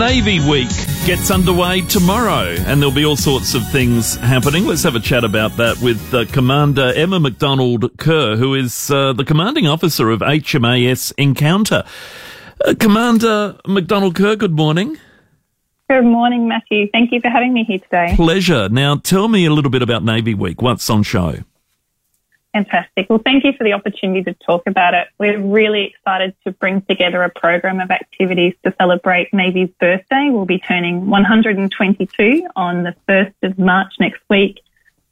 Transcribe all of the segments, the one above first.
Navy Week gets underway tomorrow, and there'll be all sorts of things happening. Let's have a chat about that with uh, Commander Emma McDonald Kerr, who is uh, the commanding officer of HMAS Encounter. Uh, Commander McDonald Kerr, good morning. Good morning, Matthew. Thank you for having me here today. Pleasure. Now, tell me a little bit about Navy Week. What's on show? Fantastic. Well, thank you for the opportunity to talk about it. We're really excited to bring together a program of activities to celebrate Navy's birthday. We'll be turning 122 on the 1st of March next week.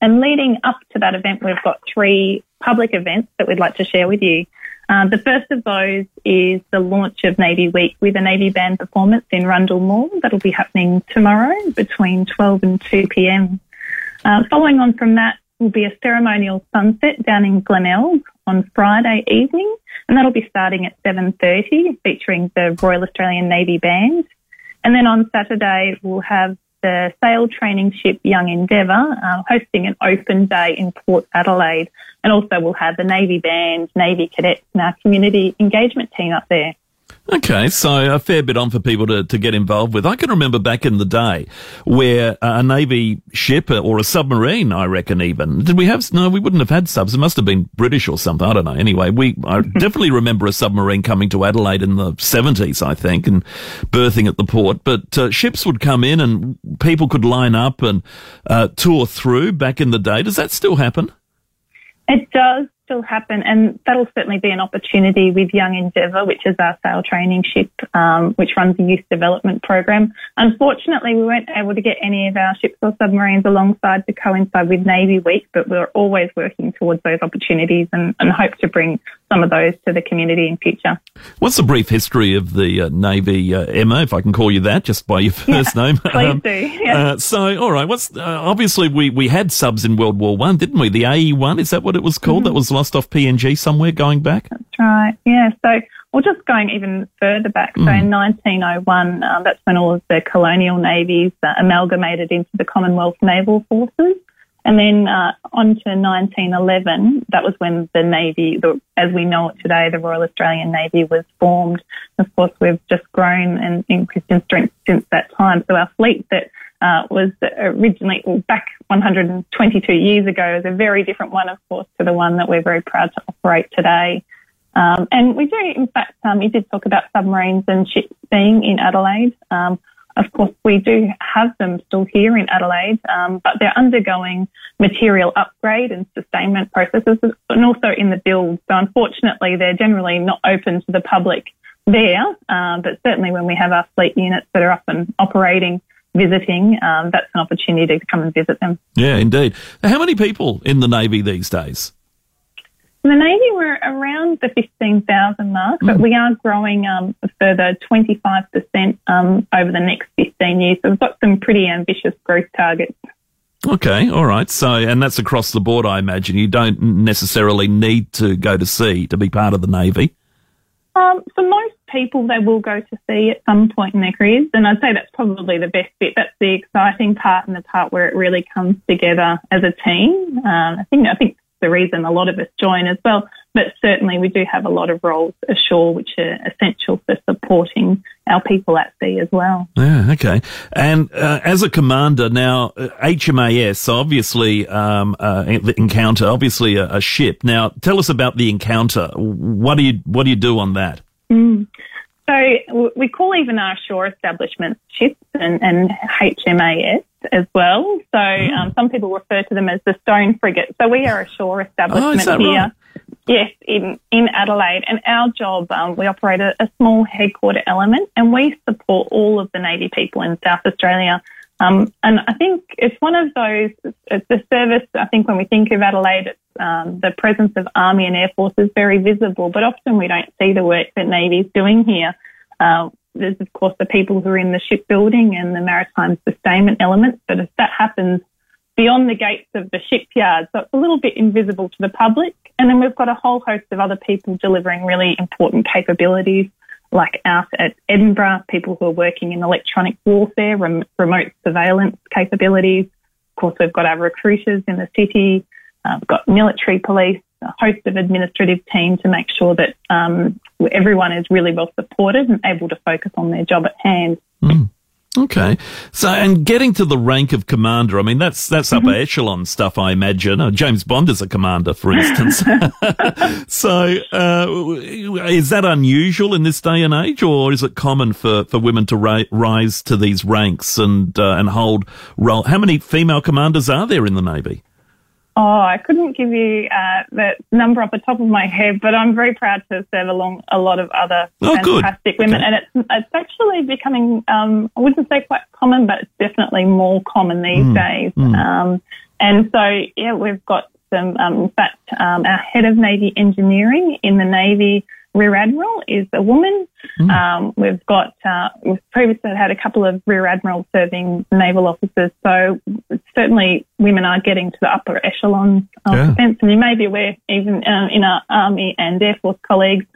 And leading up to that event, we've got three public events that we'd like to share with you. Uh, the first of those is the launch of Navy Week with a Navy band performance in Rundle Mall. That'll be happening tomorrow between 12 and 2 p.m. Uh, following on from that, will be a ceremonial sunset down in Glenelg on Friday evening, and that'll be starting at 7.30, featuring the Royal Australian Navy Band. And then on Saturday, we'll have the sail training ship Young Endeavour uh, hosting an open day in Port Adelaide. And also we'll have the Navy Band, Navy Cadets and our community engagement team up there. Okay, so a fair bit on for people to, to get involved with. I can remember back in the day where a Navy ship or a submarine, I reckon even, did we have, no, we wouldn't have had subs. It must have been British or something. I don't know. Anyway, we, I definitely remember a submarine coming to Adelaide in the 70s, I think, and berthing at the port. But uh, ships would come in and people could line up and uh, tour through back in the day. Does that still happen? It does still happen, and that'll certainly be an opportunity with Young Endeavour, which is our sail training ship, um, which runs a youth development program. Unfortunately, we weren't able to get any of our ships or submarines alongside to coincide with Navy Week, but we're always working towards those opportunities and, and hope to bring some of those to the community in future. What's the brief history of the uh, Navy, uh, Emma, if I can call you that, just by your first yeah, name? Please um, do. Yeah. Uh, so, all right. What's uh, obviously we we had subs in World War One, didn't we? The AE one is that what it was called? Mm-hmm. That was lost off PNG somewhere going back. That's right. Yeah. So. Well, just going even further back, mm. so in 1901, um, that's when all of the colonial navies uh, amalgamated into the Commonwealth Naval Forces. And then uh, on to 1911, that was when the Navy, the, as we know it today, the Royal Australian Navy was formed. Of course, we've just grown and increased in strength since that time. So our fleet that uh, was originally well, back 122 years ago is a very different one, of course, to the one that we're very proud to operate today. Um, and we do, in fact, um, you did talk about submarines and ships being in Adelaide. Um, of course, we do have them still here in Adelaide, um, but they're undergoing material upgrade and sustainment processes and also in the build. So unfortunately, they're generally not open to the public there, uh, but certainly when we have our fleet units that are up and operating, visiting, um, that's an opportunity to come and visit them. Yeah, indeed. How many people in the Navy these days? The Navy, we're around the 15,000 mark, mm. but we are growing um, a further 25% um, over the next 15 years. So we've got some pretty ambitious growth targets. Okay, all right. So, and that's across the board, I imagine. You don't necessarily need to go to sea to be part of the Navy. Um, for most people, they will go to sea at some point in their careers, and I'd say that's probably the best bit. That's the exciting part and the part where it really comes together as a team. Um, I think I think the reason a lot of us join as well. But certainly we do have a lot of roles ashore which are essential for supporting our people at sea as well. Yeah, okay. And uh, as a commander now, HMAS, uh, obviously um, uh, encounter, obviously a, a, ship. Now, tell us about the encounter. What do you what do you do on that? Mm. So we call even our shore establishments ships and, and HMAS as well. So mm. um, some people refer to them as the stone frigate. So we are a shore establishment oh, here. Right? Yes, in, in Adelaide. And our job, um, we operate a, a, small headquarter element and we support all of the Navy people in South Australia. Um, and I think it's one of those, it's the service, I think when we think of Adelaide, it's, um, the presence of Army and Air Force is very visible, but often we don't see the work that Navy is doing here. Uh, there's of course the people who are in the shipbuilding and the maritime sustainment elements, but if that happens beyond the gates of the shipyard, so it's a little bit invisible to the public. And then we've got a whole host of other people delivering really important capabilities, like out at Edinburgh, people who are working in electronic warfare, rem- remote surveillance capabilities. Of course, we've got our recruiters in the city. Uh, we've got military police, host of administrative team to make sure that um, everyone is really well supported and able to focus on their job at hand. Mm. Okay. So, and getting to the rank of commander, I mean, that's, that's upper mm-hmm. echelon stuff, I imagine. Uh, James Bond is a commander, for instance. so, uh, is that unusual in this day and age, or is it common for, for women to ra- rise to these ranks and, uh, and hold role? How many female commanders are there in the Navy? Oh, I couldn't give you uh, the number off the top of my head, but I'm very proud to serve along a lot of other oh, fantastic good. women, okay. and it's it's actually becoming um, I wouldn't say quite common, but it's definitely more common these mm. days. Mm. Um, and so yeah, we've got some. Um, in fact, um, our head of Navy engineering in the Navy Rear Admiral is a woman. Mm. Um, we've got, uh, we've previously had a couple of Rear Admirals serving naval officers, so certainly women are getting to the upper echelons of yeah. defence. And you may be aware, even uh, in our Army and Air Force colleagues,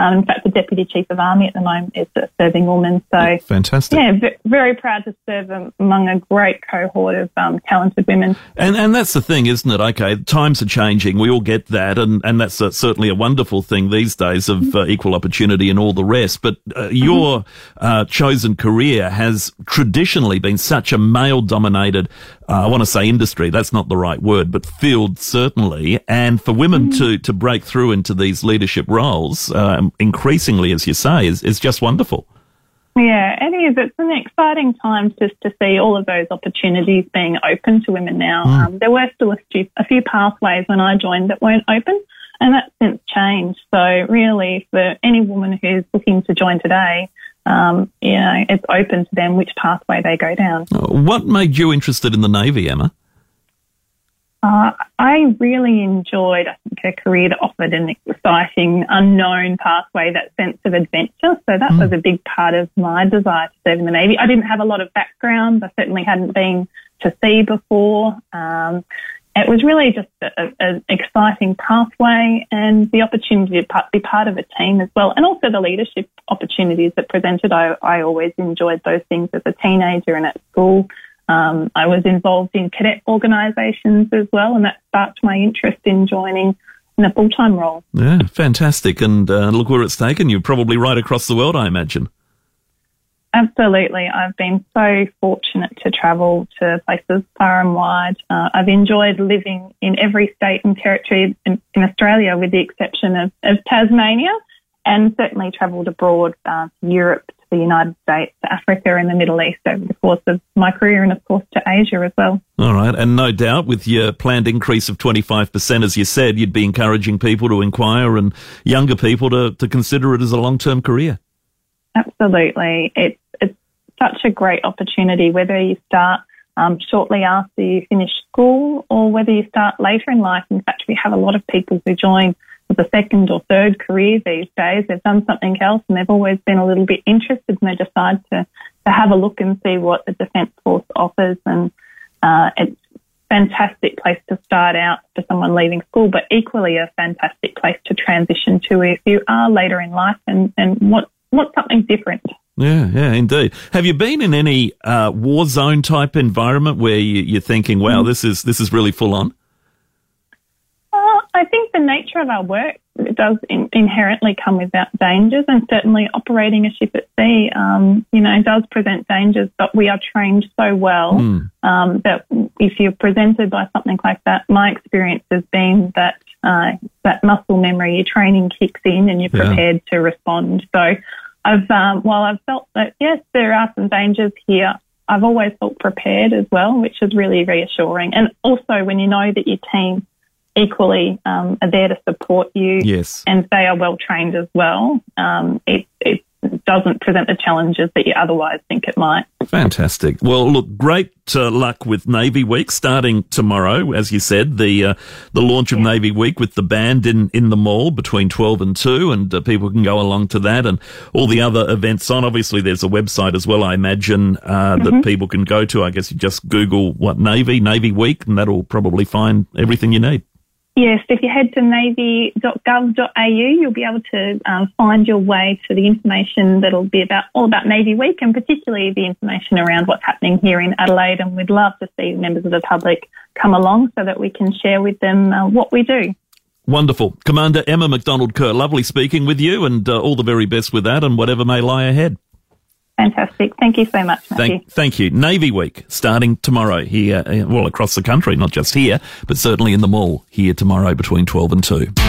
um, in fact, the Deputy Chief of Army at the moment is a serving woman. So fantastic. Yeah, v- very proud to serve among a great cohort of um, talented women. And and that's the thing, isn't it? Okay, times are changing. We all get that, and and that's a, certainly a wonderful thing these days of uh, equal opportunity and all the rest. But uh, your uh, chosen career has traditionally been such a male-dominated uh, I want to say industry, that's not the right word, but field certainly. And for women mm. to, to break through into these leadership roles, um, increasingly, as you say, is, is just wonderful. Yeah, it is. It's an exciting time just to see all of those opportunities being open to women now. Mm. Um, there were still a few, a few pathways when I joined that weren't open, and that's since changed. So really, for any woman who's looking to join today, um, you know, it's open to them which pathway they go down. What made you interested in the Navy, Emma? Uh, I really enjoyed, I think, a career that offered an exciting, unknown pathway, that sense of adventure. So that mm. was a big part of my desire to serve in the Navy. I didn't have a lot of background. I certainly hadn't been to sea before. Um, it was really just an exciting pathway and the opportunity to be part of a team as well. And also the leadership opportunities that presented. I, I always enjoyed those things as a teenager and at school. Um, I was involved in cadet organisations as well, and that sparked my interest in joining in a full time role. Yeah, fantastic. And uh, look where it's taken you, probably right across the world, I imagine. Absolutely. I've been so fortunate to travel to places far and wide. Uh, I've enjoyed living in every state and territory in, in Australia, with the exception of, of Tasmania, and certainly travelled abroad uh, Europe, to the United States, to Africa, and the Middle East over the course of my career, and of course to Asia as well. All right. And no doubt with your planned increase of 25%, as you said, you'd be encouraging people to inquire and younger people to, to consider it as a long term career. Absolutely. It's, it's such a great opportunity, whether you start um, shortly after you finish school or whether you start later in life. In fact, we have a lot of people who join with a second or third career these days. They've done something else and they've always been a little bit interested and they decide to, to have a look and see what the Defence Force offers. And uh, it's fantastic place to start out for someone leaving school, but equally a fantastic place to transition to if you are later in life and, and what want something different. Yeah, yeah, indeed. Have you been in any uh, war zone type environment where you, are thinking, "Wow, mm. this is this is really full on"? Uh, I think the nature of our work does in, inherently come without dangers, and certainly operating a ship at sea, um, you know, does present dangers. But we are trained so well mm. um, that if you're presented by something like that, my experience has been that uh, that muscle memory, your training kicks in and you're prepared yeah. to respond. So I've, um, while I've felt that, yes, there are some dangers here, I've always felt prepared as well, which is really reassuring. And also when you know that your team equally um, are there to support you yes. and they are well trained as well, um, it, it doesn't present the challenges that you otherwise think it might. Fantastic. Well, look, great uh, luck with Navy Week starting tomorrow, as you said, the uh, the launch of yeah. Navy Week with the band in, in the mall between 12 and 2, and uh, people can go along to that and all the other events on. Obviously, there's a website as well, I imagine, uh, mm-hmm. that people can go to. I guess you just Google what Navy, Navy Week, and that'll probably find everything you need. Yes, if you head to navy.gov.au, you'll be able to um, find your way to the information that'll be about all about Navy Week and particularly the information around what's happening here in Adelaide. And we'd love to see members of the public come along so that we can share with them uh, what we do. Wonderful. Commander Emma McDonald Kerr, lovely speaking with you and uh, all the very best with that and whatever may lie ahead. Fantastic. Thank you so much, Matthew. Thank, thank you. Navy Week starting tomorrow here, uh, well, across the country, not just here, but certainly in the mall here tomorrow between 12 and 2.